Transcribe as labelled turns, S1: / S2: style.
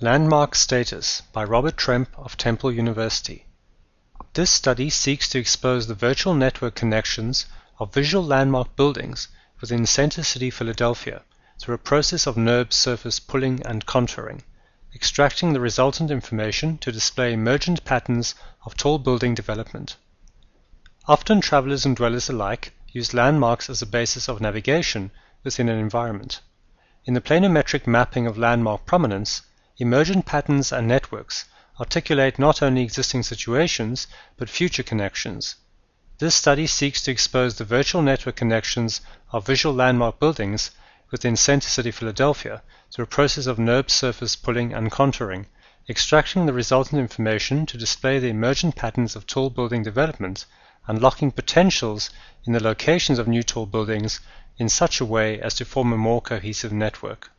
S1: Landmark Status by Robert Trempe of Temple University. This study seeks to expose the virtual network connections of visual landmark buildings within Center City, Philadelphia through a process of NURB surface pulling and contouring, extracting the resultant information to display emergent patterns of tall building development. Often travelers and dwellers alike use landmarks as a basis of navigation within an environment. In the planimetric mapping of landmark prominence, emergent patterns and networks articulate not only existing situations but future connections. This study seeks to expose the virtual network connections of visual landmark buildings within Center City, Philadelphia through a process of NURB surface pulling and contouring, extracting the resultant information to display the emergent patterns of tall building development, unlocking potentials in the locations of new tall buildings in such a way as to form a more cohesive network.